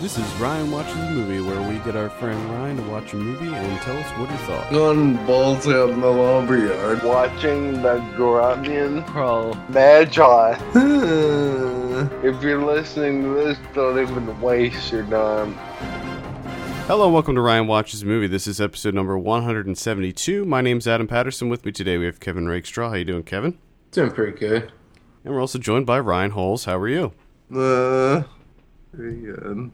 This is Ryan Watches a Movie, where we get our friend Ryan to watch a movie and tell us what he thought. On balls out in the lumberyard. watching the Grunion Pro Magi. if you're listening to this, don't even waste your time. Hello, and welcome to Ryan Watches a Movie. This is episode number 172. My name's Adam Patterson. With me today, we have Kevin Rakestraw. How you doing, Kevin? Doing pretty good. And we're also joined by Ryan Holes. How are you? uh, pretty good.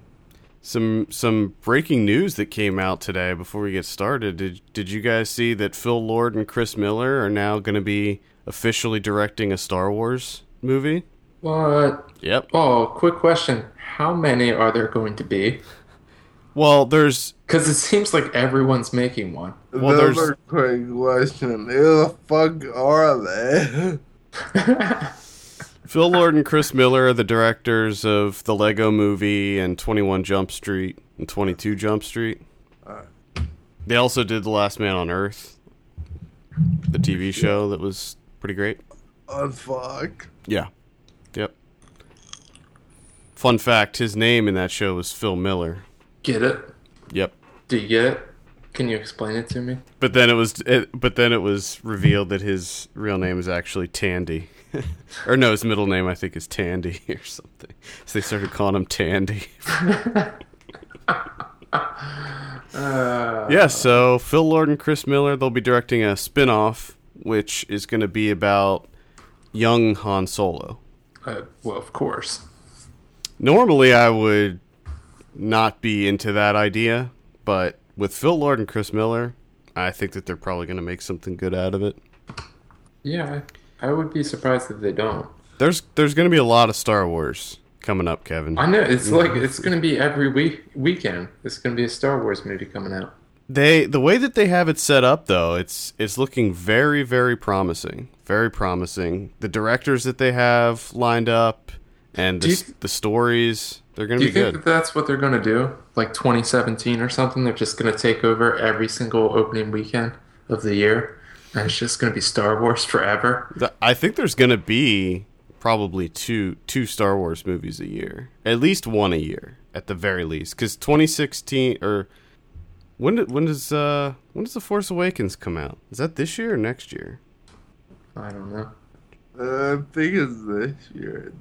Some some breaking news that came out today before we get started. Did did you guys see that Phil Lord and Chris Miller are now going to be officially directing a Star Wars movie? What? Yep. Oh, quick question. How many are there going to be? Well, there's Because it seems like everyone's making one. Well, there's- quick question. Who the fuck are they? Phil Lord and Chris Miller are the directors of the Lego Movie and 21 Jump Street and 22 Jump Street. They also did The Last Man on Earth, the TV show that was pretty great. Oh, fuck. Yeah. Yep. Fun fact his name in that show was Phil Miller. Get it? Yep. Do you get it? Can you explain it to me? But then it was it, but then it was revealed that his real name is actually Tandy. or no, his middle name I think is Tandy or something. So they started calling him Tandy. Uh, Yeah, so Phil Lord and Chris Miller, they'll be directing a spin off, which is going to be about young Han Solo. uh, well, of course. Normally, I would not be into that idea, but with Phil Lord and Chris Miller, I think that they're probably going to make something good out of it. Yeah, I would be surprised if they don't. There's there's going to be a lot of Star Wars coming up, Kevin. I know it's like it's going to be every week weekend. It's going to be a Star Wars movie coming out. They the way that they have it set up though, it's it's looking very very promising. Very promising. The directors that they have lined up and the, you- the stories, they're going to be good. Do you think that that's what they're going to do? Like 2017 or something? They're just going to take over every single opening weekend of the year, and it's just going to be Star Wars forever. The- I think there's going to be probably two two Star Wars movies a year. At least one a year at the very least cuz 2016 or when did, when does uh when does The Force Awakens come out? Is that this year or next year? I don't know. Uh, I think it's this year.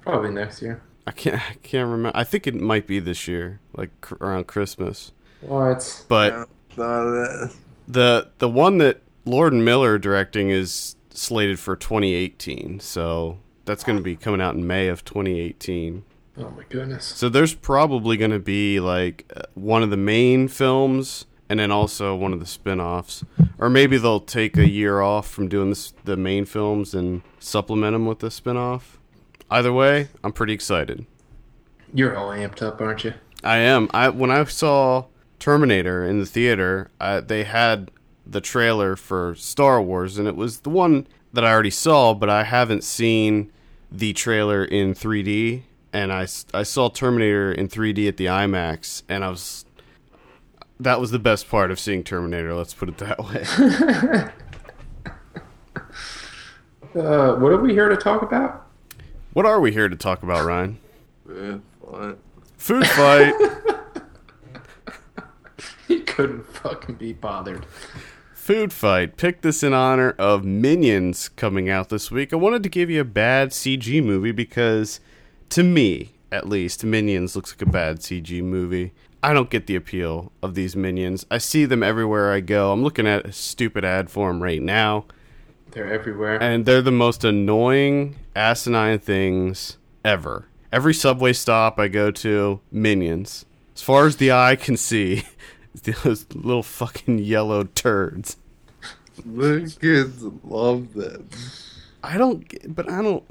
Probably next year. I can't I can't remember. I think it might be this year, like cr- around Christmas. What? But Thought the the one that Lord and Miller directing is slated for 2018. So that's going to be coming out in May of 2018. Oh my goodness. So there's probably going to be like uh, one of the main films and then also one of the spin-offs or maybe they'll take a year off from doing this, the main films and supplement them with the spin-off. Either way, I'm pretty excited. You're all amped up, aren't you? I am. I when I saw Terminator in the theater, I, they had the trailer for Star Wars, and it was the one that I already saw, but I haven't seen the trailer in 3D. And I, I saw Terminator in 3D at the IMAX, and I was that was the best part of seeing Terminator. Let's put it that way. Uh, what are we here to talk about? what are we here to talk about, Ryan? Yeah, fine. Food fight. He couldn't fucking be bothered. Food Fight. Picked this in honor of Minions coming out this week. I wanted to give you a bad CG movie because, to me, at least, Minions looks like a bad CG movie. I don't get the appeal of these Minions. I see them everywhere I go. I'm looking at a stupid ad for them right now, They're everywhere. and they're the most annoying, asinine things ever. Every subway stop I go to, Minions. As far as the eye can see, those little fucking yellow turds. The kids love them. I don't, get, but I don't,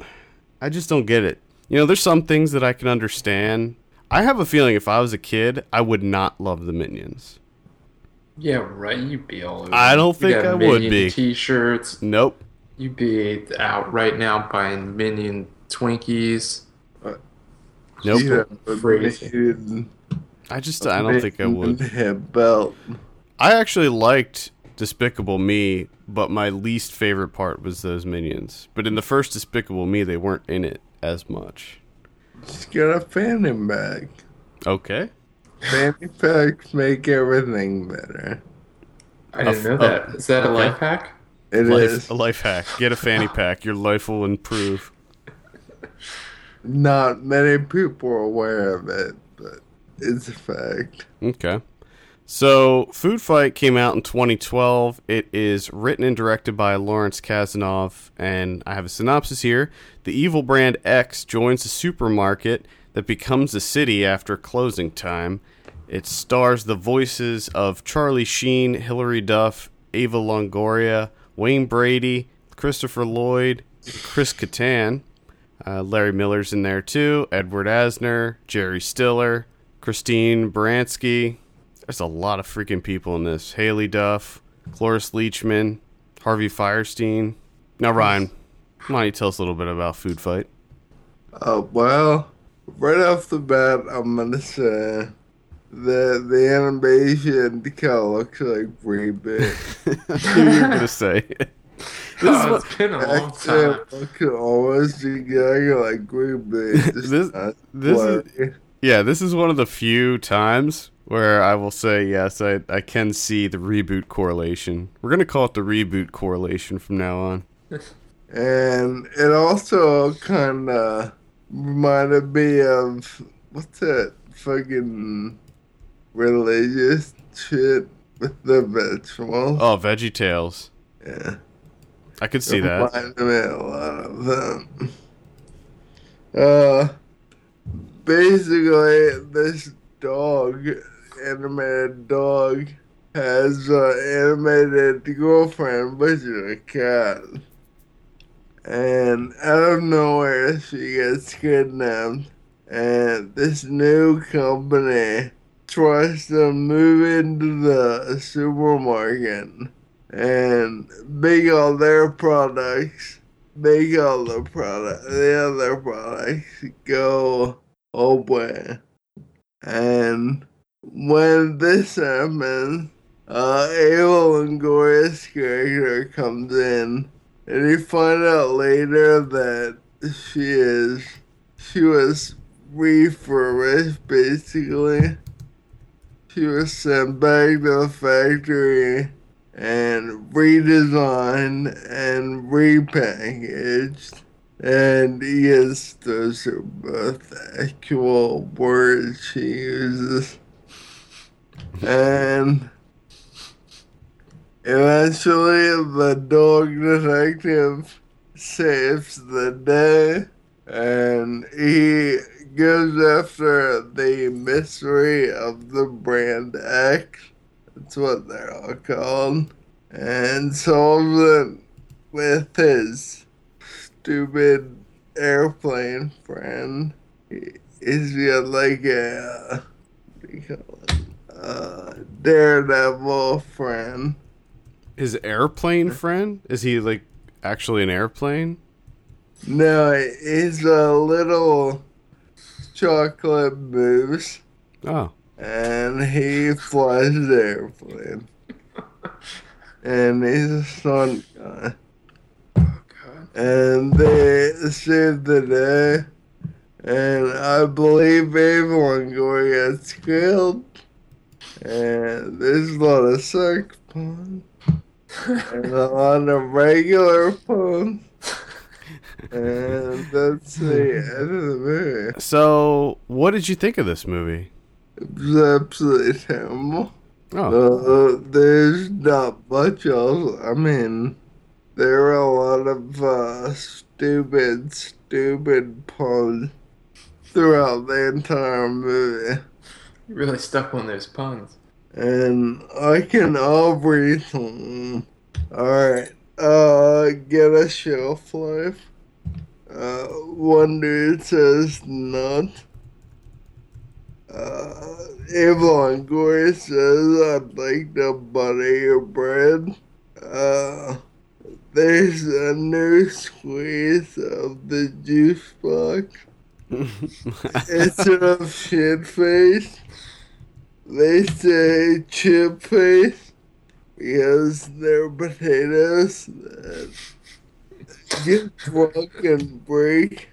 I just don't get it. You know, there's some things that I can understand. I have a feeling if I was a kid, I would not love the Minions. yeah, right. You'd be all over. I don't think I would be. T-shirts. Nope. You'd be out right now buying Minion Twinkies. Nope. Yeah, Crazy. made- I just, I don't think I would. Hip belt. I actually liked Despicable Me, but my least favorite part was those Minions. But in the first Despicable Me, they weren't in it as much. Just got a phantom back. Okay. Fanny packs make everything better. I didn't f- know oh, that. Is that a okay. life hack? It is Life, a life hack. Get a fanny pack. Your life will improve. Not many people are aware of it, but it's a fact. Okay. So, Food Fight came out in 2012. It is written and directed by Lawrence Kasanoff, and I have a synopsis here. The evil brand X joins a supermarket that becomes a city after closing time. It stars the voices of Charlie Sheen, Hilary Duff, Ava Longoria, Wayne Brady, Christopher Lloyd, Chris Kattan. Uh, Larry Miller's in there too. Edward Asner, Jerry Stiller, Christine Baranski. There's a lot of freaking people in this. Haylie Duff, Cloris Leachman, Harvey Fierstein. Now, Ryan, why don't you tell us a little bit about Food Fight? Uh, well, right off the bat, I'm gonna say that the animation kind of looks like Reboot. I knew you were going to say. This is Oh, what- it's been a long Actually, time. it looks almost exactly like Reboot. just This- this is- blurry. Yeah, this is one of the few times where I will say, yes, I, I can see the reboot correlation. We're going to call it the reboot correlation from now on. And it also kind of reminded me of what's that fucking religious shit with the vegetables. Oh, Veggie Tales. Yeah. I could see It that. reminded me a lot of them. Uh, basically, this dog, animated dog, has an animated girlfriend, which is a cat. And out of nowhere, she gets kidnapped. And this new company tries to move into the supermarket and make all their products, make all the product, the other products go away. And when this happens, uh, Ava Longoria's character comes in, and you find out later that she is, she was refurbished basically. She was sent back to the factory and redesigned and repackaged. And he yes, those are both actual words she uses. And eventually, the dog detective saves the day and he goes after the mystery of the brand X. That's what they're all called. And solves it with his stupid airplane friend. is He's like a, uh, what do you call it? Uh, daredevil friend. His airplane friend? Is he like actually an airplane? No, he's a little chocolate moose. Oh. and he flies the airplane. and he's a stunt guy. And they saved the day. And I believe everyone going gets killed. And there's a lot of sex puns. and a lot of regular puns. And that's the end of the movie. So, what did you think of this movie? It was absolutely terrible. Oh. Uh, there's not much else. I mean, there are a lot of uh, stupid, stupid puns throughout the entire movie. You really stuck on those puns. And I can all breathe. Alright, uh, get a shelf life. Uh, one dude says not. Uh, Avon Gore says I'd like to butter your bread. Uh, there's a new squeeze of the juice box. Instead of shit face, they say chip face because they're potatoes that get drunk and break.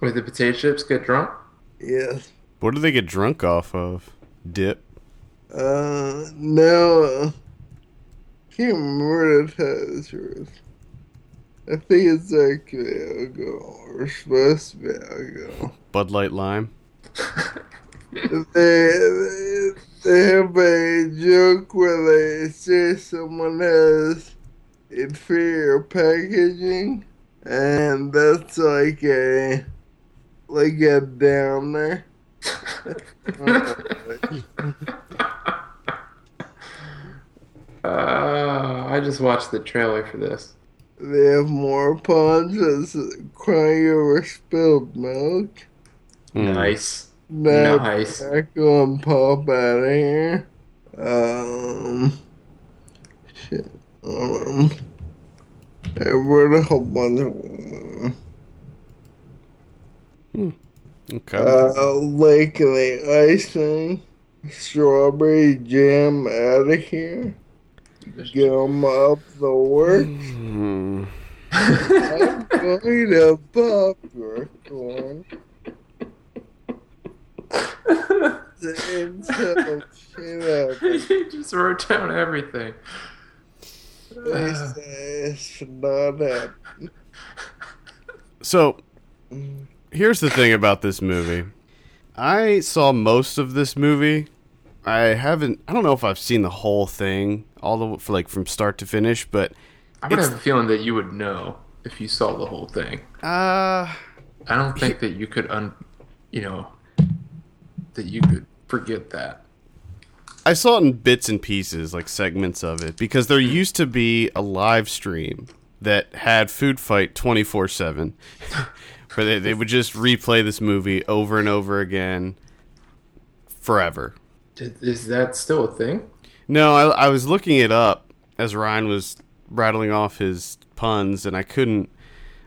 Where the potato chips get drunk? Yes. What do they get drunk off of? Dip. Uh, no. Can't remember the title. I think it's like alcohol or supposed to be alcohol. Bud Light Lime. they, they, they have a joke where they say someone has inferior packaging, and that's like a like a downer. Uh, I just watched the trailer for this. They have more puns as crying over spilled milk. Nice. Now Nice. back on pop out of here. Um, shit. Um, I wrote a whole bunch of them. Okay. Uh, Lake the icing, strawberry jam out of here. Gum up the works. Hmm. I'm going to pop your corn. Until shit up. just wrote down everything. They say it's not happening. So, here's the thing about this movie. I saw most of this movie. I haven't. I don't know if I've seen the whole thing, all the for like from start to finish. But I would have a feeling that you would know if you saw the whole thing. uh, I don't think that you could un, you know, that you could forget that. I saw it in bits and pieces, like segments of it, because there used to be a live stream that had Food Fight 24 7, where they, they would just replay this movie over and over again forever. Is- that still a thing? No, I, I was looking it up as Ryan was rattling off his puns, and I couldn't.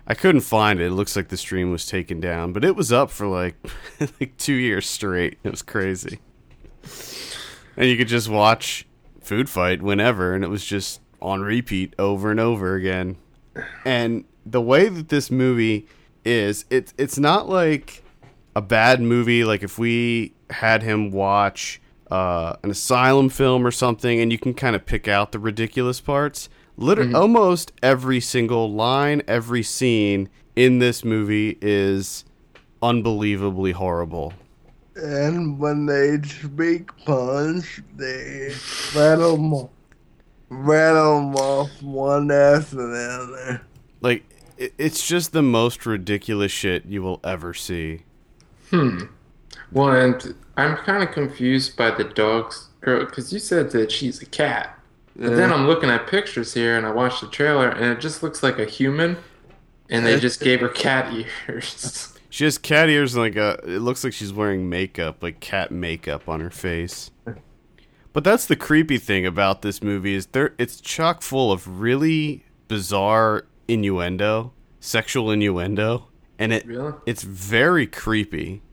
I couldn't find it. It looks like the stream was taken down, but it was up for like like two years straight. It was crazy, and you could just watch Food Fight whenever, and it was just on repeat over and over again. And the way that this movie is, it's it's not like a bad movie. Like if we had him watch uh, an asylum film or something, and you can kind of pick out the ridiculous parts. Literally, almost every single line, every scene in this movie is unbelievably horrible. And when they speak puns, they rattle them, off- rattle 'em off one after the other. Like it's just the most ridiculous shit you will ever see. Hmm. Well, and I'm kind of confused by the dog's girl because you said that she's a cat. But then I'm looking at pictures here and I watched the trailer and it just looks like a human and they just gave her cat ears. She has cat ears and like a. It looks like she's wearing makeup, like cat makeup on her face. But that's the creepy thing about this movie is there. It's chock full of really bizarre innuendo, sexual innuendo, and it really? it's very creepy.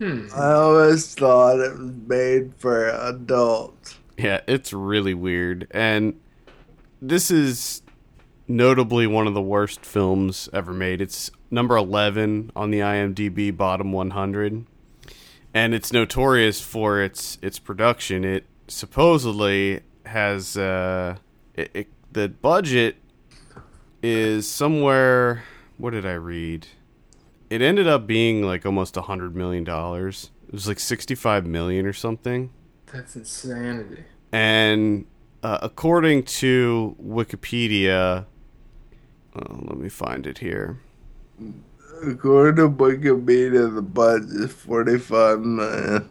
Hmm. I always thought it was made for adults. Yeah, it's really weird. And this is notably one of the worst films ever made. It's number 11 on the IMDb bottom 100. And it's notorious for its its production. It supposedly has uh it, it, the budget is somewhere what did I read? It ended up being like almost a 100 million dollars. It was like 65 million or something. That's insanity. And uh, according to Wikipedia, uh, let me find it here. According to Wikipedia, the budget is 45 million.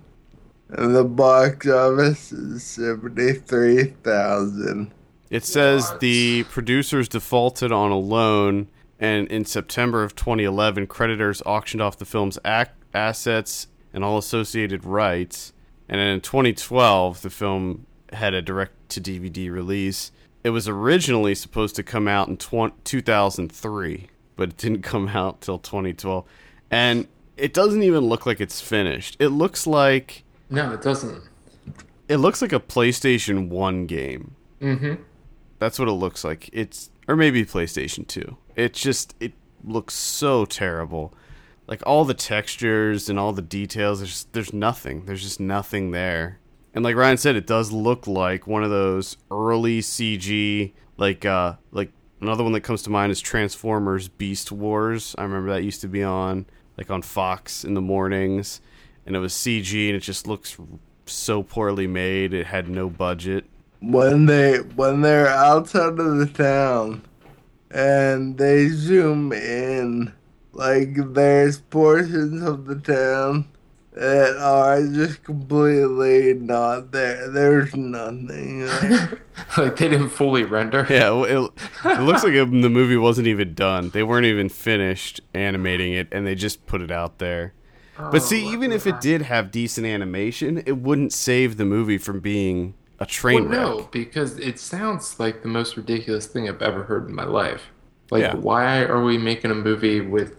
And the box office is 73,000. It says What? the producers defaulted on a loan, and in September of 2011, creditors auctioned off the film's ac- assets and all associated rights. And in 2012, the film had a direct to DVD release. It was originally supposed to come out in tw- 2003, but it didn't come out till 2012. And it doesn't even look like it's finished. It looks like No, it doesn't. it looks like a PlayStation 1 game. Mm-hmm. That's what it looks like. It's or maybe PlayStation 2. It's just it looks so terrible. like all the textures and all the details. There's there's nothing. There's just nothing there. And like Ryan said, it does look like one of those early CG, like uh, like another one that comes to mind is Transformers Beast Wars. I remember that used to be on like on Fox in the mornings, and it was CG, and it just looks so poorly made. It had no budget. When they when they're outside of the town, and they zoom in, like there's portions of the town that are just completely not there. There's nothing. there. like they didn't fully render. Yeah, it, it looks like it, the movie wasn't even done. They weren't even finished animating it, and they just put it out there. But see, Oh, even if it did have decent animation, it wouldn't save the movie from being a train Well, wreck. no, because it sounds like the most ridiculous thing I've ever heard in my life. Like, Yeah. why are we making a movie with,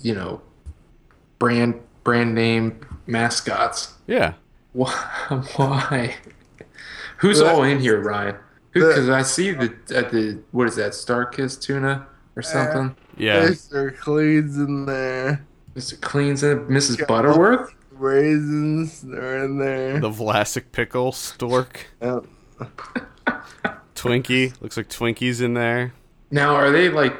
you know, brand brand name mascots? Yeah. Why? Why? Who's Well, all in here, Ryan? Because I see the at the what is that StarKist tuna or something? Yeah. Mr. Clean's in there. Mr. Cleans in Mrs. Butterworth. Raisins, they're in there. The Vlasic pickle stork. Yep. Twinkie. Looks like Twinkie's in there. Now, are they like?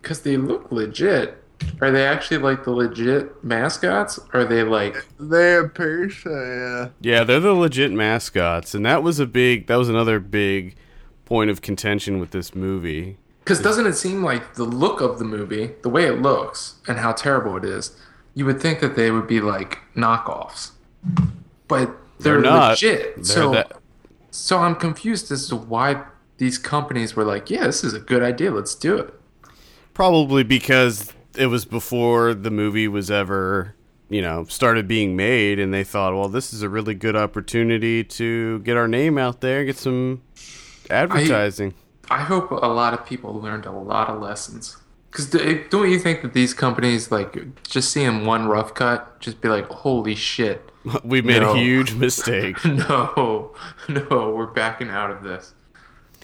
Because they look legit. Are they actually like the legit mascots? Are they like? They appear so, yeah. Yeah, they're the legit mascots, and that was a big. That was another big point of contention with this movie. Because doesn't it seem like the look of the movie, the way it looks, and how terrible it is, you would think that they would be like knockoffs, but they're, They're not. legit. They're so, that- so I'm confused as to why these companies were like, "Yeah, this is a good idea. Let's do it." Probably because it was before the movie was ever, you know, started being made, and they thought, well, this is a really good opportunity to get our name out there, get some advertising. I hope a lot of people learned a lot of lessons. Because don't you think that these companies, like, just seeing one rough cut, just be like, "Holy shit." we made No. a huge mistake. No, no, we're backing out of this.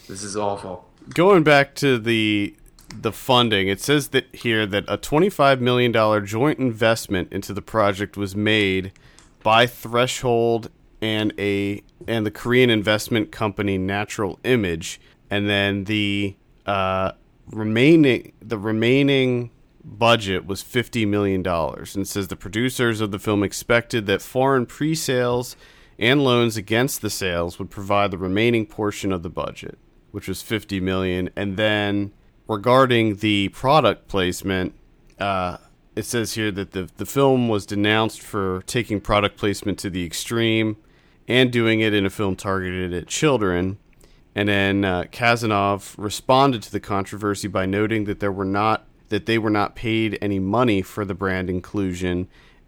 This is awful. Going back to the the funding, it says that here that a $25 million joint investment into the project was made by Threshold and a and the Korean investment company Natural Image, and then the uh, remaining the remaining budget was $50 million. And says the producers of the film expected that foreign pre-sales and loans against the sales would provide the remaining portion of the budget, which was 50 million. And then regarding the product placement, uh, it says here that the the film was denounced for taking product placement to the extreme and doing it in a film targeted at children. And then uh, Kasanoff responded to the controversy by noting that there were not that they were not paid any money for the brand inclusion,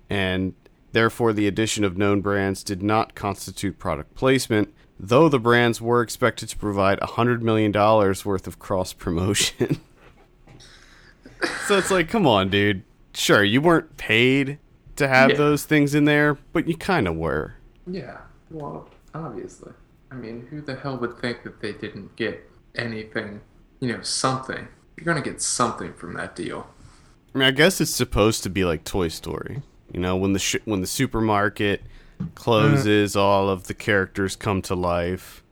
and therefore the addition of known brands did not constitute product placement. Though the brands were expected to provide hundred million dollars worth of cross promotion. so it's like, come on, dude. Sure, you weren't paid to have Yeah. those things in there, but you kind of were. Yeah, well, obviously. I mean, who the hell would think that they didn't get anything, you know, something? You're going to get something from that deal. I mean, I guess it's supposed to be like Toy Story. You know, when the sh- when the supermarket closes, mm. all of the characters come to life.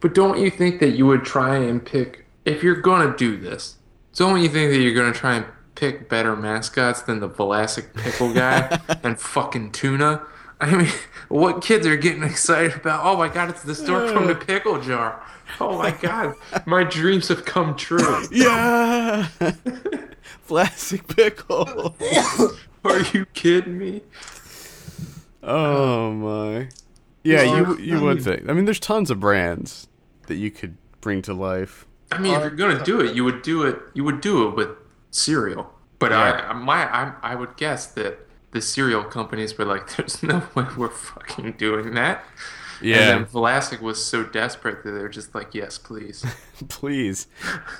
But don't you think that you would try and pick, if you're going to do this, don't you think that you're going to try and pick better mascots than the Vlasic pickle guy and fucking tuna? I mean, what kids are getting excited about? Oh my god, it's the stork from the pickle jar. Oh my god, my dreams have come true. Yeah, plastic pickle. Are you kidding me? Oh my. Yeah, you you would think. I mean, there's tons of brands that you could bring to life. I mean, if you're gonna do it, you would do it. You would do it with cereal. But I, my, I, I would guess that the cereal companies were like, "There's no way we're fucking doing that." Yeah, And then Vlasic was so desperate that they're just like, "Yes, please." please.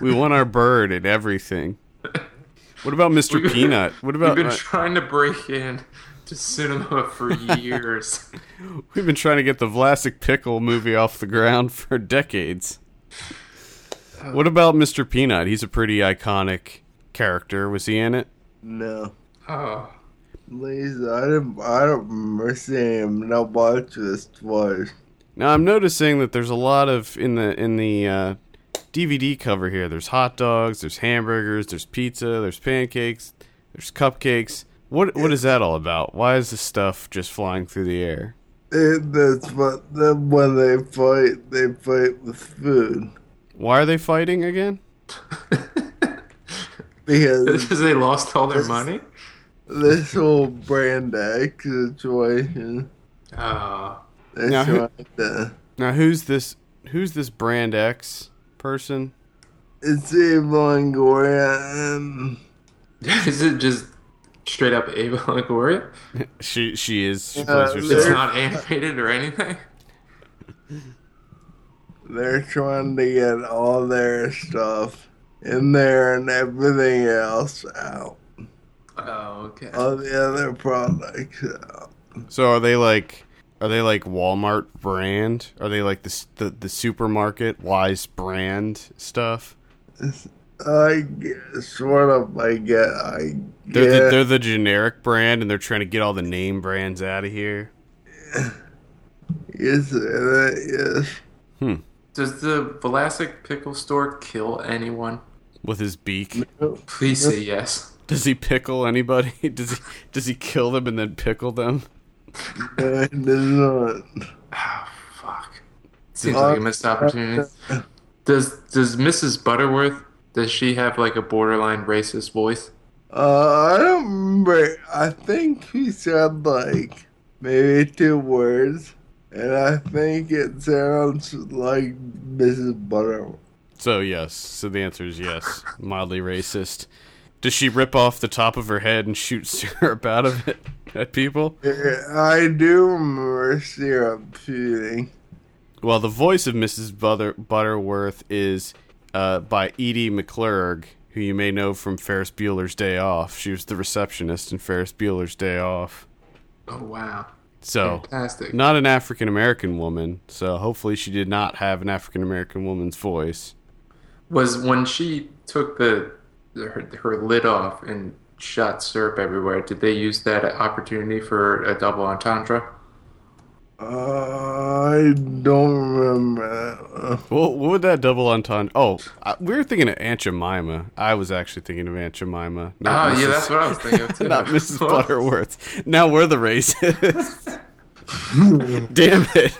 We want our bird and everything. What about Mr. We've- Peanut? What about? We've been uh, trying to break in to cinema for years. We've been trying to get the Vlasic Pickle movie off the ground for decades. What about Mr. Peanut? He's a pretty iconic character. Was he in it? No. Oh. Lisa, I don't, I don't remember seeing him. And I watched this twice. Now I'm noticing that there's a lot of in the in the uh, DVD cover here. There's hot dogs, there's hamburgers, there's pizza, there's pancakes, there's cupcakes. What what is that all about? Why is this stuff just flying through the air? It, that's what the, when they fight, they fight with food Why are they fighting again? because Because they lost all their money? This whole brand X situation. Ah. Oh. They're Now, who- trying to. Now who's this who's this brand X person? It's Eva Longoria and Is it just straight up Ava Longoria? She she is she Yeah, plays It's not animated or anything? they're trying to get all their stuff in there and everything else out. Oh, okay. All the other products out. So are they like are they like Walmart brand? Are they like the the, the supermarket wise brand stuff? I guess, sort of, I get, I They're the, they're the generic brand and they're trying to get all the name brands out of here. yes, uh, yes. Does the Vlasic pickle store kill anyone? With his beak. Please say yes. Does he pickle anybody? Does he does he kill them and then pickle them? No, it does not. Oh, fuck. Seems like a missed opportunity. Does does Mrs. Butterworth does she have like a borderline racist voice? Uh, I don't remember. I think he said like maybe two words, and I think it sounds like Mrs. Butterworth. So yes. So the answer is yes. Mildly racist. Does she rip off the top of her head and shoot syrup out of it at people? I do remember syrup shooting. Well, the voice of Mrs. Butter- Butterworth is uh, by Edie McClurg, who you may know from Ferris Bueller's Day Off. She was the receptionist in Ferris Bueller's Day Off. Oh wow. So, Fantastic. not an African American woman. So, hopefully, she did not have an African American woman's voice. Was when she took the her, her lid off and shot syrup everywhere, did they use that opportunity for a double entendre? Uh, I don't remember. Well, what would that double entendre? Oh, I, we were thinking of Aunt Jemima. I was actually thinking of Aunt Jemima. Oh not yeah, Mrs. that's what I was thinking of too. not Mrs. Butterworth. Now we're the racists. Damn it.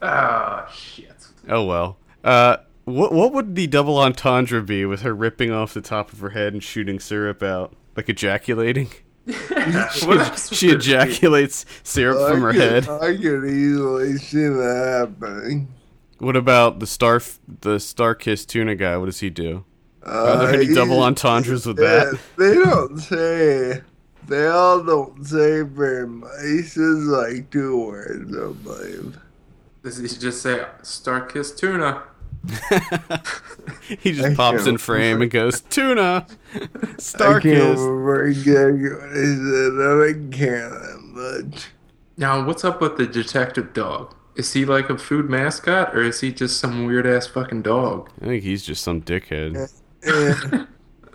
Oh shit. Oh well. Uh, what what would the double entendre be with her ripping off the top of her head and shooting syrup out, like ejaculating? What else she would it be? ejaculates syrup I from her could, head. I could easily see that happening. What about the star the star kiss tuna guy? What does he do? Are there Uh, any double entendres with Yeah, that? They don't say. They all don't say very much. He says like two words, I believe. Does he just say StarKist Tuna? he just I pops in frame and goes tuna, I can't kiss. remember exactly what he said. I didn't care that much. Now, what's up with the detective dog? Is he like a food mascot, or is he just some weird ass fucking dog? I think he's just some dickhead. And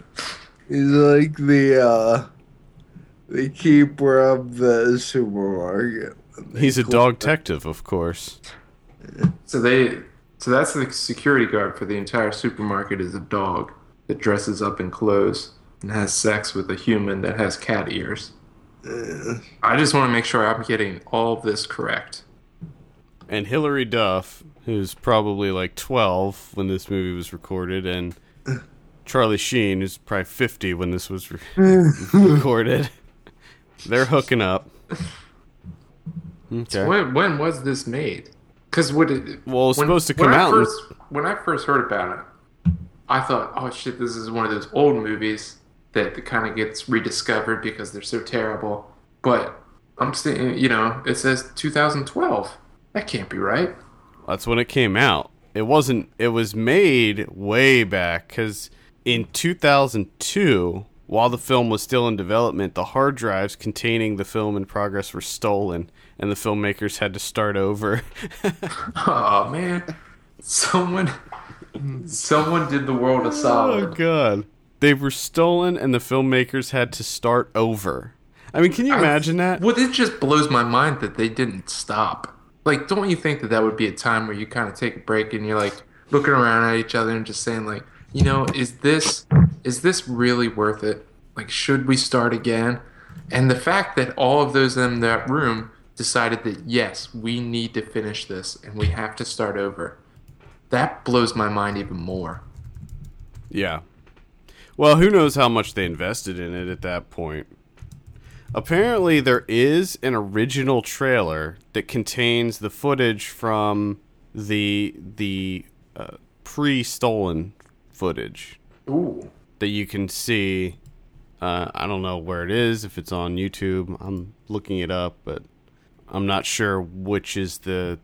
he's like the uh the keeper of the supermarket. He's a dog detective, of course. So they, so that's the security guard for the entire supermarket is a dog that dresses up in clothes and has sex with a human that has cat ears. Uh, I just want to make sure I'm getting all of this correct. and Hilary Duff, who's probably like 12 when this movie was recorded, and Charlie Sheen, who's probably 50 when this was re- recorded. They're hooking up. Okay. When when was this made? Because what it Well, it was when- supposed to come I out in- First, when I first heard about it, I thought, oh shit, this is one of those old movies that kind of gets rediscovered because they're so terrible. But I'm saying, you know, it says 2012. That can't be right. That's when it came out. It wasn't. It was made way back because in 2002, while the film was still in development, the hard drives containing the film in progress were stolen, and the filmmakers had to start over. Oh man, someone, someone did the world a solid. oh god. they were stolen and the filmmakers had to start over. I mean, can you imagine that? Well, it just blows my mind that they didn't stop. Like, don't you think that that would be a time where you kind of take a break and you're like looking around at each other and just saying like, you know, is this is this really worth it? Like, should we start again? And the fact that all of those in that room decided that yes, we need to finish this and we have to start over. That blows my mind even more. Yeah. Well, who knows how much they invested in it at that point. Apparently, there is an original trailer that contains the footage from the the uh, pre-stolen footage Ooh. That you can see. Uh, I don't know where it is. If it's on YouTube, I'm looking it up, but I'm not sure which is the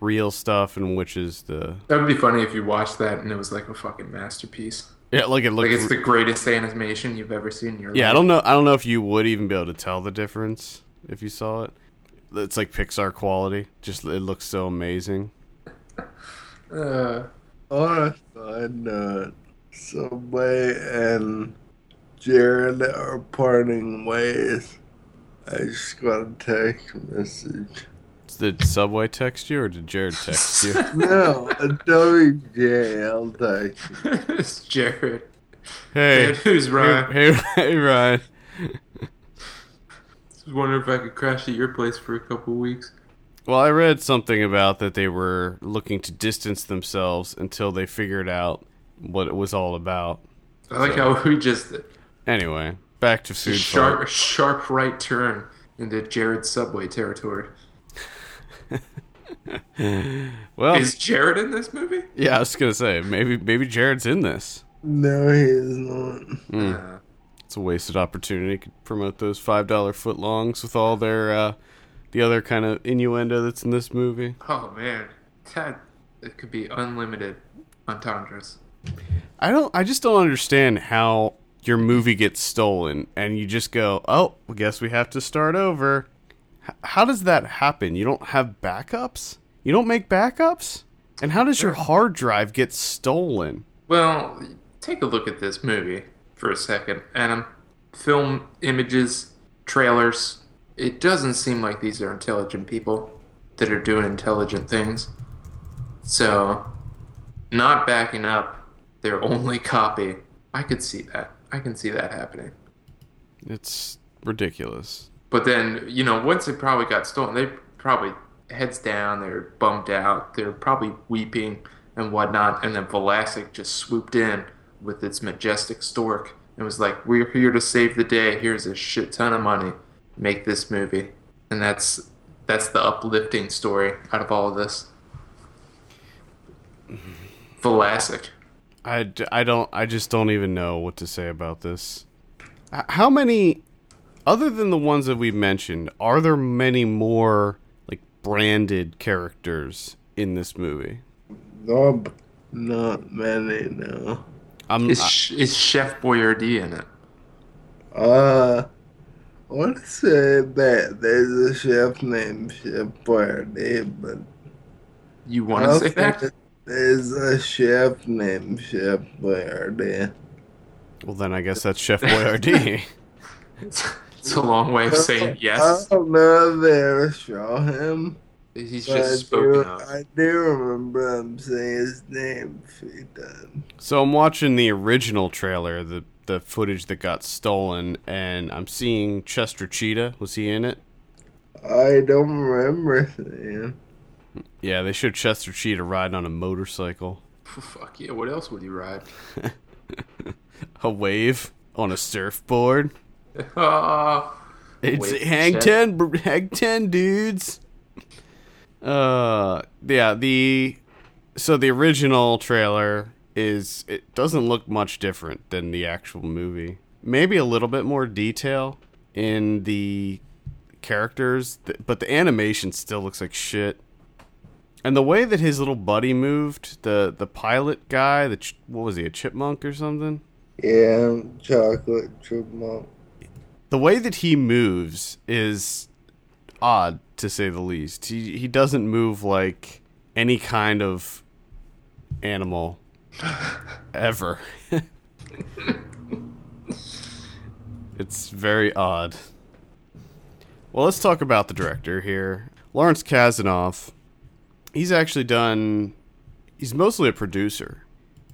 real stuff and which is the That would be funny if you watched that and it was like a fucking masterpiece. yeah. Like it looks Like it's the greatest animation you've ever seen in your life. yeah, I don't know. I don't know if you would even be able to tell the difference if you saw it. It's like Pixar quality. Just it looks so amazing. Uh, On a side note, Subway and Jared are parting ways. I just got a text message. Did Subway text you or did Jared text you? No, a WJL text. it's Jared. hey, And who's Ryan? hey, hey, hey, Ryan. I was wondering if I could crash at your place for a couple weeks. Well, I read something about that they were looking to distance themselves until they figured out what it was all about. I like So- how we just Anyway, back to food. sharp, Fight. sharp right turn into Jared subway territory. Well, Is Jared in this movie? yeah, I was gonna say maybe maybe Jared's in this. No, he is not. Hmm. Uh, It's a wasted opportunity. Could promote those five dollar footlongs with all their uh, the other kind of innuendo that's in this movie. oh man, that it could be unlimited entendres. I don't. I just don't understand how your movie gets stolen and you just go, "Oh, I guess we have to start over." H- how does that happen? You don't have backups. You don't make backups. And how does your hard drive get stolen? Well, take a look at this movie for a second, Adam. Film images, trailers. It doesn't seem like these are intelligent people that are doing intelligent things. So, not backing up their only copy. I could see that. I can see that happening. It's ridiculous. But then, you know, once it probably got stolen, they probably heads down, they're bummed out, they're probably weeping and whatnot. And then Velasic just swooped in with its majestic stork and was like, "We're here to save the day. Here's a shit ton of money. Make this movie." And that's that's the uplifting story out of all of this. Mm-hmm. Velasic. I, d- I don't I just don't even know what to say about this. How many other than the ones that we mentioned, are there many more like branded characters in this movie? Nope. Not many, no. I'm Is, I- is Chef Boyardee in it? Uh, I want to say that there's a chef named Chef Boyardee, but You want to say that? There's a chef named Chef Boyardee. well then I guess that's Chef Boyardee. It's a long way of saying yes. I don't know if they ever saw him. He's just I spoken do, of. I do remember him saying his name a few times. so I'm watching the original trailer, the the footage that got stolen, and I'm seeing Chester Cheetah. Was he in it? I don't remember seeing him. Yeah, they showed Chester Cheetah riding on a motorcycle, Fuck yeah! What else would you ride? a wave on a surfboard. Ah, It's hang ten, hang ten, dudes. Uh, yeah. The so the original trailer is it doesn't look much different than the actual movie. Maybe a little bit more detail in the characters, but the animation still looks like shit. And the way that his little buddy moved, the the pilot guy, the ch- what was he, a chipmunk or something? Yeah, chocolate chipmunk. the way that he moves is odd to say the least. He he doesn't move like any kind of animal ever. It's very odd. Well, let's talk about the director here. Lawrence Kasanoff. He's actually done. He's mostly a producer.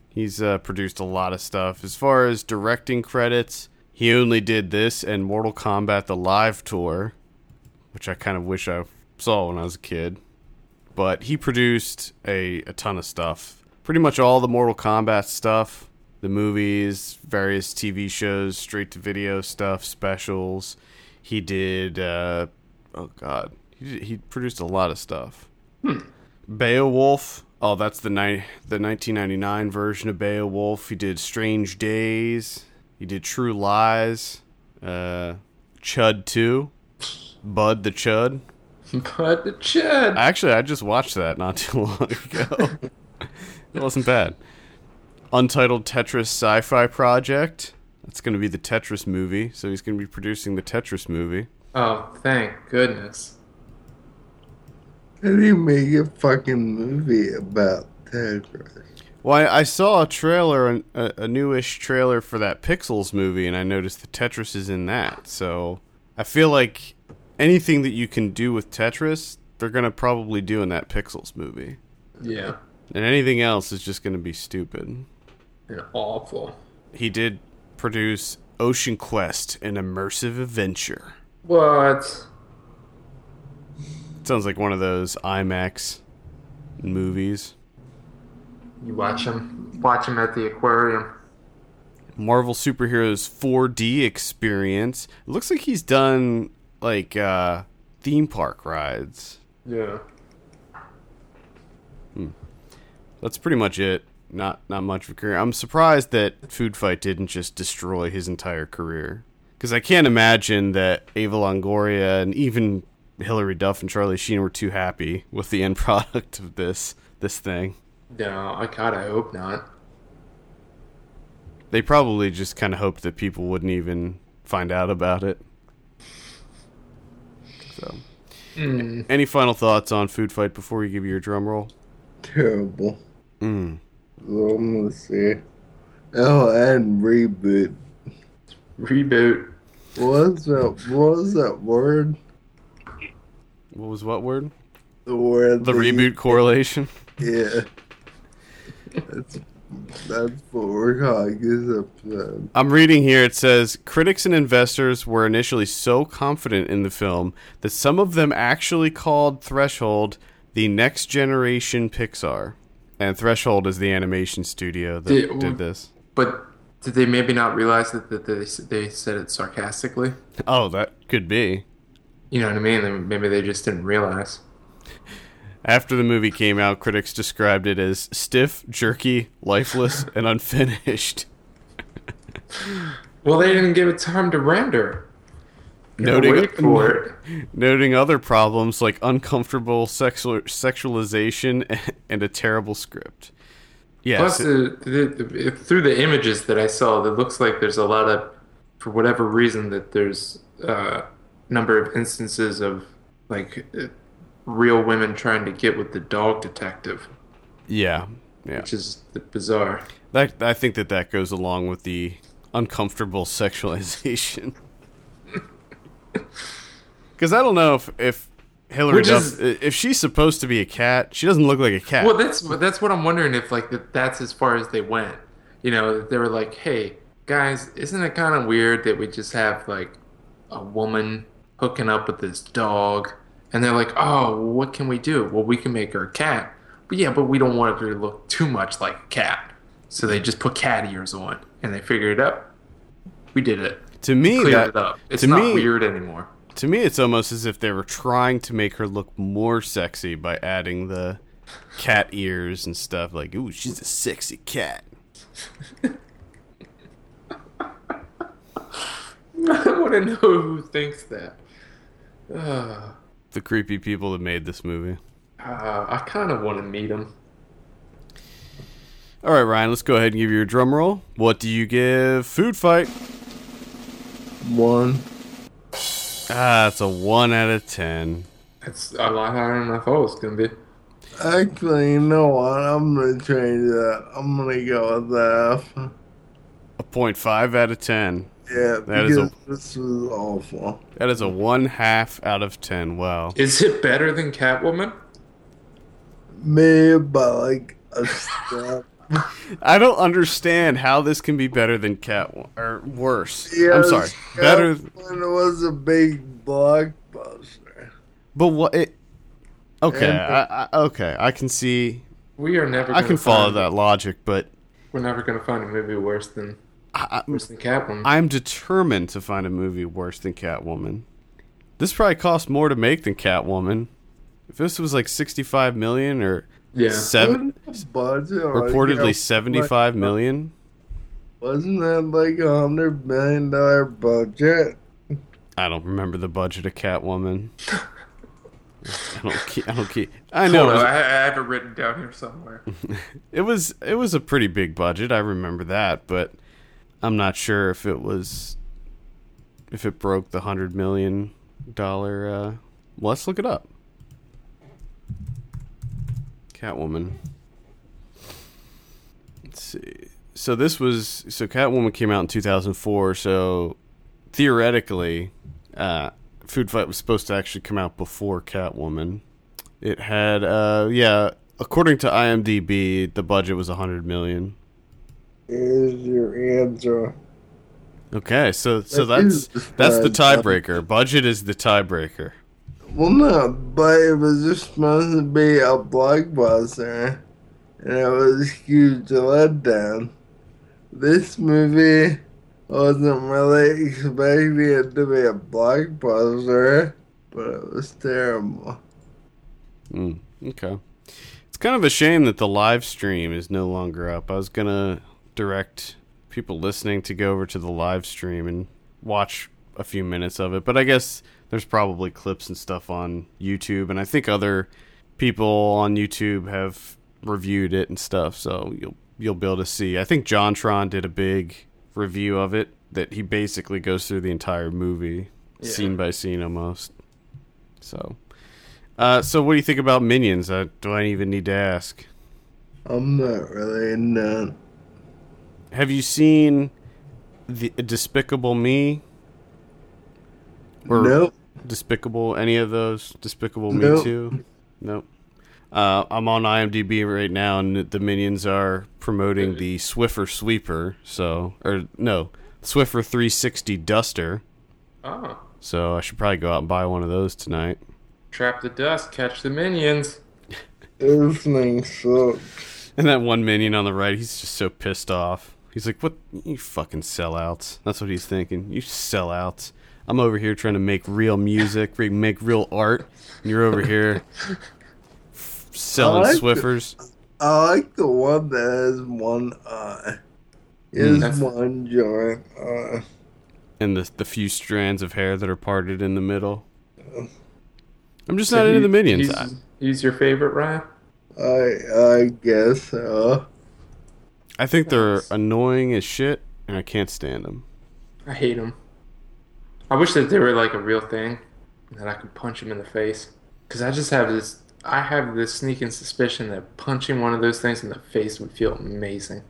He's uh, produced a lot of stuff. As far as directing credits, he only did this and Mortal Kombat the Live Tour, which I kind of wish I saw when I was a kid. But he produced a, a ton of stuff. Pretty much all the Mortal Kombat stuff, the movies, various TV shows, straight to video stuff, specials. He did, uh, oh god, he, he produced a lot of stuff. Beowulf. Oh, that's the ni- the 1999 version of Beowulf. He did Strange Days. He did True Lies. Uh, Chud 2. Bud the Chud. But the Chad. Actually, I just watched that not too long ago. it wasn't bad. Untitled Tetris Sci-Fi Project. That's going to be the Tetris movie. So he's going to be producing the Tetris movie. Oh, thank goodness. How do you make a fucking movie about Tetris? Well, I, I saw a trailer, a, a newish trailer for that Pixels movie, and I noticed the Tetris is in that. So I feel like anything that you can do with Tetris, they're going to probably do in that Pixels movie. Yeah. And anything else is just going to be stupid. And awful. He did produce Ocean Quest, an immersive adventure. What? Sounds like one of those IMAX movies. You watch him. Watch him at the aquarium. Marvel Superheroes 4D experience. It looks like he's done like uh theme park rides. Yeah. That's pretty much it. Not not much of a career. I'm surprised that Food Fight didn't just destroy his entire career. Because I can't imagine that Eva Longoria and even Hilary Duff and Charlie Sheen were too happy with the end product of this this thing. No, I God, I hope not. They probably just kind of hoped that people wouldn't even find out about it. So, Mm. any final thoughts on Food Fight before you give your drum roll? Terrible. Mm. So I'm gonna say. Oh, and reboot. Reboot. What's that? What was that word? What was what word? The word. The that you- reboot correlation. Yeah. That's that's what we're calling this episode. Uh, I'm reading here. It says critics and investors were initially so confident in the film that some of them actually called Threshold the next generation Pixar. And Threshold is the animation studio that Did- did this. But did they maybe not realize that, that they, they said it sarcastically? Oh, that could be. You know what I mean? Maybe they just didn't realize. After the movie came out, critics described it as stiff, jerky, lifeless, and unfinished. Well, they didn't give it time to render. Noting, noting other problems like uncomfortable sexual, sexualization and a terrible script. Yes, Plus, the, the, the, through the images that I saw, it looks like there's a lot of, for whatever reason, that there's a number of instances of like real women trying to get with the dog detective, yeah, yeah. which is bizarre. That I think that that goes along with the uncomfortable sexualization. Because I don't know if if Hilary Duff, is- if she's supposed to be a cat, she doesn't look like a cat. Well, that's that's what I'm wondering if like that, that's as far as they went. You know, they were like, "Hey, guys, isn't it kind of weird that we just have like a woman hooking up with this dog?" And they're like, "Oh, what can we do? Well, we can make her a cat." But yeah, but we don't want her to look too much like a cat. So they just put cat ears on, and they figured it out. We did it. to me, Cleared that it up. It's to not me- weird anymore. to me, it's almost as if they were trying to make her look more sexy by adding the cat ears and stuff. Like, ooh, she's a sexy cat. I want to know who thinks that. Uh, The creepy people that made this movie. uh, I kind of want to meet them. All right, Ryan, let's go ahead and give you your drum roll. What do you give Food Fight? One. Ah, it's a one out of ten. It's a lot higher than I thought it was gonna be. Actually, you know what? I'm gonna change that. I'm gonna go with that. a point five out of ten. Yeah, That is a- this was awful. That is a one half out of ten. Wow. Is it better than Catwoman? Maybe by like a step. I don't understand how this can be better than Cat or worse. I'm Yes, sorry, better. Catwoman was a big blockbuster. But what it? Okay, And- I, I, okay, I can see. We are never. I Gonna can follow that logic, but We're never gonna find a movie worse than I, I- worse than Catwoman. I'm determined to find a movie worse than Catwoman. This probably cost more to make than Catwoman. If this was like 65 million or yeah. seven, budget reportedly Catwoman 75 like- million. Wasn't that like a hundred million dollar budget? I don't remember the budget of Catwoman. I don't keep. I don't keep. I know on, it was, I, I have it written down here somewhere. it was. It was a pretty big budget. I remember that, but I'm not sure if it was. If it broke the hundred million dollar. Uh, let's look it up. Catwoman. Let's see. So this was so Catwoman came out in 2004. So theoretically, uh, Food Fight was supposed to actually come out before Catwoman. It had, uh, yeah, according to IMDb, the budget was 100 million. Here's your answer. Okay, so so That that's the that's the tiebreaker. Budget is the tiebreaker. Well, no, but it was just supposed to be a blockbuster, and it was a huge letdown. This movie wasn't really expecting it to be a blockbuster, but it was terrible. Mm, okay. It's kind of a shame that the live stream is no longer up. I was going to direct people listening to go over to the live stream and watch a few minutes of it, but I guess there's probably clips and stuff on YouTube, and I think other people on YouTube have reviewed it and stuff, so you'll you'll be able to see. I think JonTron did a big review of it that he basically goes through the entire movie, Yeah. scene by scene almost. So, uh, so what do you think about Minions? Uh, do I even need to ask? I'm not really into Have you seen the Despicable Me or Nope. Despicable any of those? Despicable Me Nope. too? Nope. Uh, I'm on IMDb right now, and the Minions are promoting the Swiffer Sweeper. So, or no, Swiffer 360 Duster. Oh, So I should probably go out and buy one of those tonight. trap the dust, catch the minions. This thing sucks. And that one minion on the right, he's just so pissed off. He's like, "What? You fucking sellouts!" That's what he's thinking. You sellouts. I'm over here trying to make real music, re- make real art, and you're over here f- selling I like Swiffers. I like the one that has one eye. Mm, Is that's- one giant eye. and the the few strands of hair that are parted in the middle. I'm just So not into the minions. He's, he's your favorite, Ryan? I I guess so. I think they're annoying as shit, and I can't stand them. I hate them. I wish that they were like a real thing, and that I could punch them in the face. Because I just have this, I have this sneaking suspicion that punching one of those things in the face would feel amazing.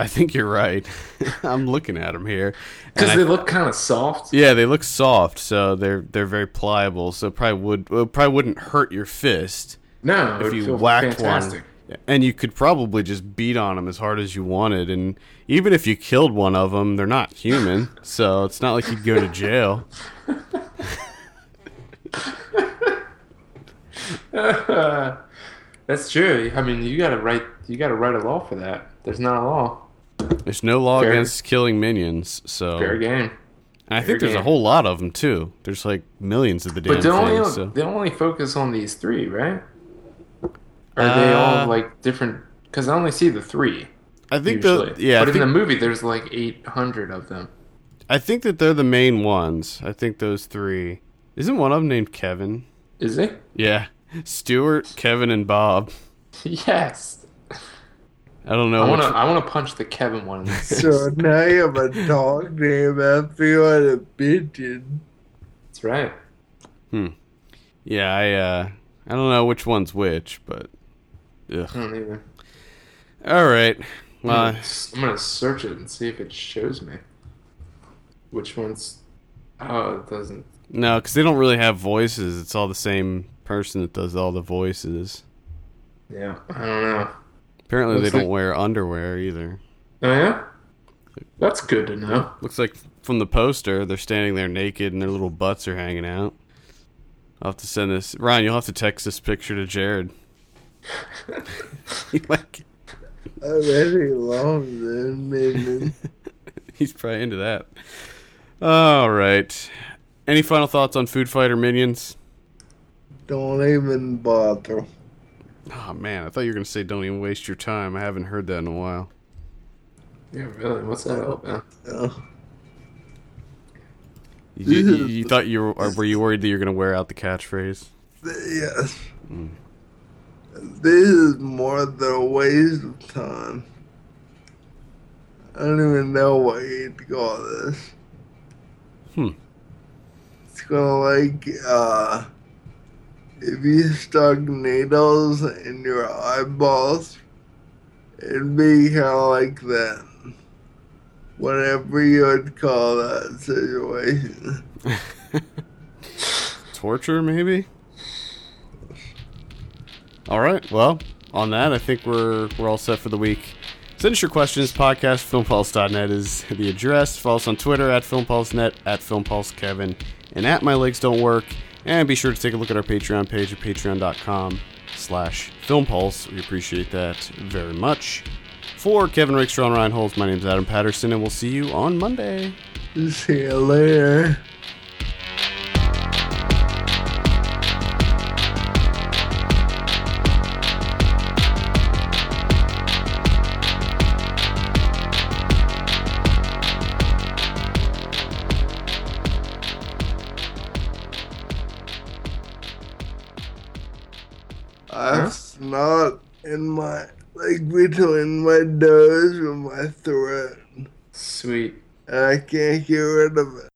I think you're right. I'm looking at them here. Because I- they look kind of soft. Yeah, they look soft, so they're they're very pliable. So probably would well, probably wouldn't hurt your fist No, if you whacked fantastic. one, and you could probably just beat on them as hard as you wanted. And even if you killed one of them, they're not human, so it's not like you'd go to jail. That's true. I mean, you gotta write, you gotta write a law for that. There's not a law. There's no law Fair. against killing minions, so Fair game. and I fair think there's a whole lot of them too. There's like millions of the damn But they only things. So. they only focus on these three, right? Are they Uh, all like different? Because I only see the three. I think usually. the yeah, I but in think, the movie, there's like 800 of them. I think that they're the main ones. I think those three. Isn't one of them named Kevin? Is it? Yeah, Stuart, Kevin, and Bob. Yes. I don't know. I want to. I want to punch the Kevin one. in the face. So now you have a dog name after like a pigeon. That's right. Hmm. Yeah, I uh, I don't know which one's which, but ugh. I don't either. all right. I'm gonna, I'm gonna search it and see if it shows me which ones. Oh, it doesn't. no, because they don't really have voices. It's all the same person that does all the voices. Yeah, I don't know. Apparently, Looks they don't like- wear underwear either. Oh yeah, that's good to know. Looks like from the poster, they're standing there naked and their little butts are hanging out. I'll have to send this. Ryan, you'll have to text this picture to Jared. He like, oh, Already long then, maybe. he's probably into that. All right. Any final thoughts on Food Fighter Minions? Don't even bother. Oh man, I thought you were gonna say don't even waste your time. I haven't heard that in a while. Yeah, really. What's that all about? Yeah. Uh, you, you, you thought you were, or were you worried that you're gonna wear out the catchphrase? Yes. Mm. This is more than a waste of time. I don't even know what you'd call this. Hmm. It's kind of like uh, if you stuck needles in your eyeballs, it'd be kind of like that. Whatever you would call that situation. Torture, maybe. All right. Well, on that, I think we're we're all set for the week. Send us your questions. Podcast filmpulse.net is the address. Follow us on Twitter at filmpulsenet, at filmpulsekevin, and at my legs don't work. And be sure to take a look at our Patreon page at patreon.com slash filmpulse. We appreciate that very much. For Kevin Rakestraw and Ryan Holmes, my name is Adam Patterson, and we'll see you on Monday. See you later. Snot in my like between my nose and my throat. Sweet. And I can't get rid of it.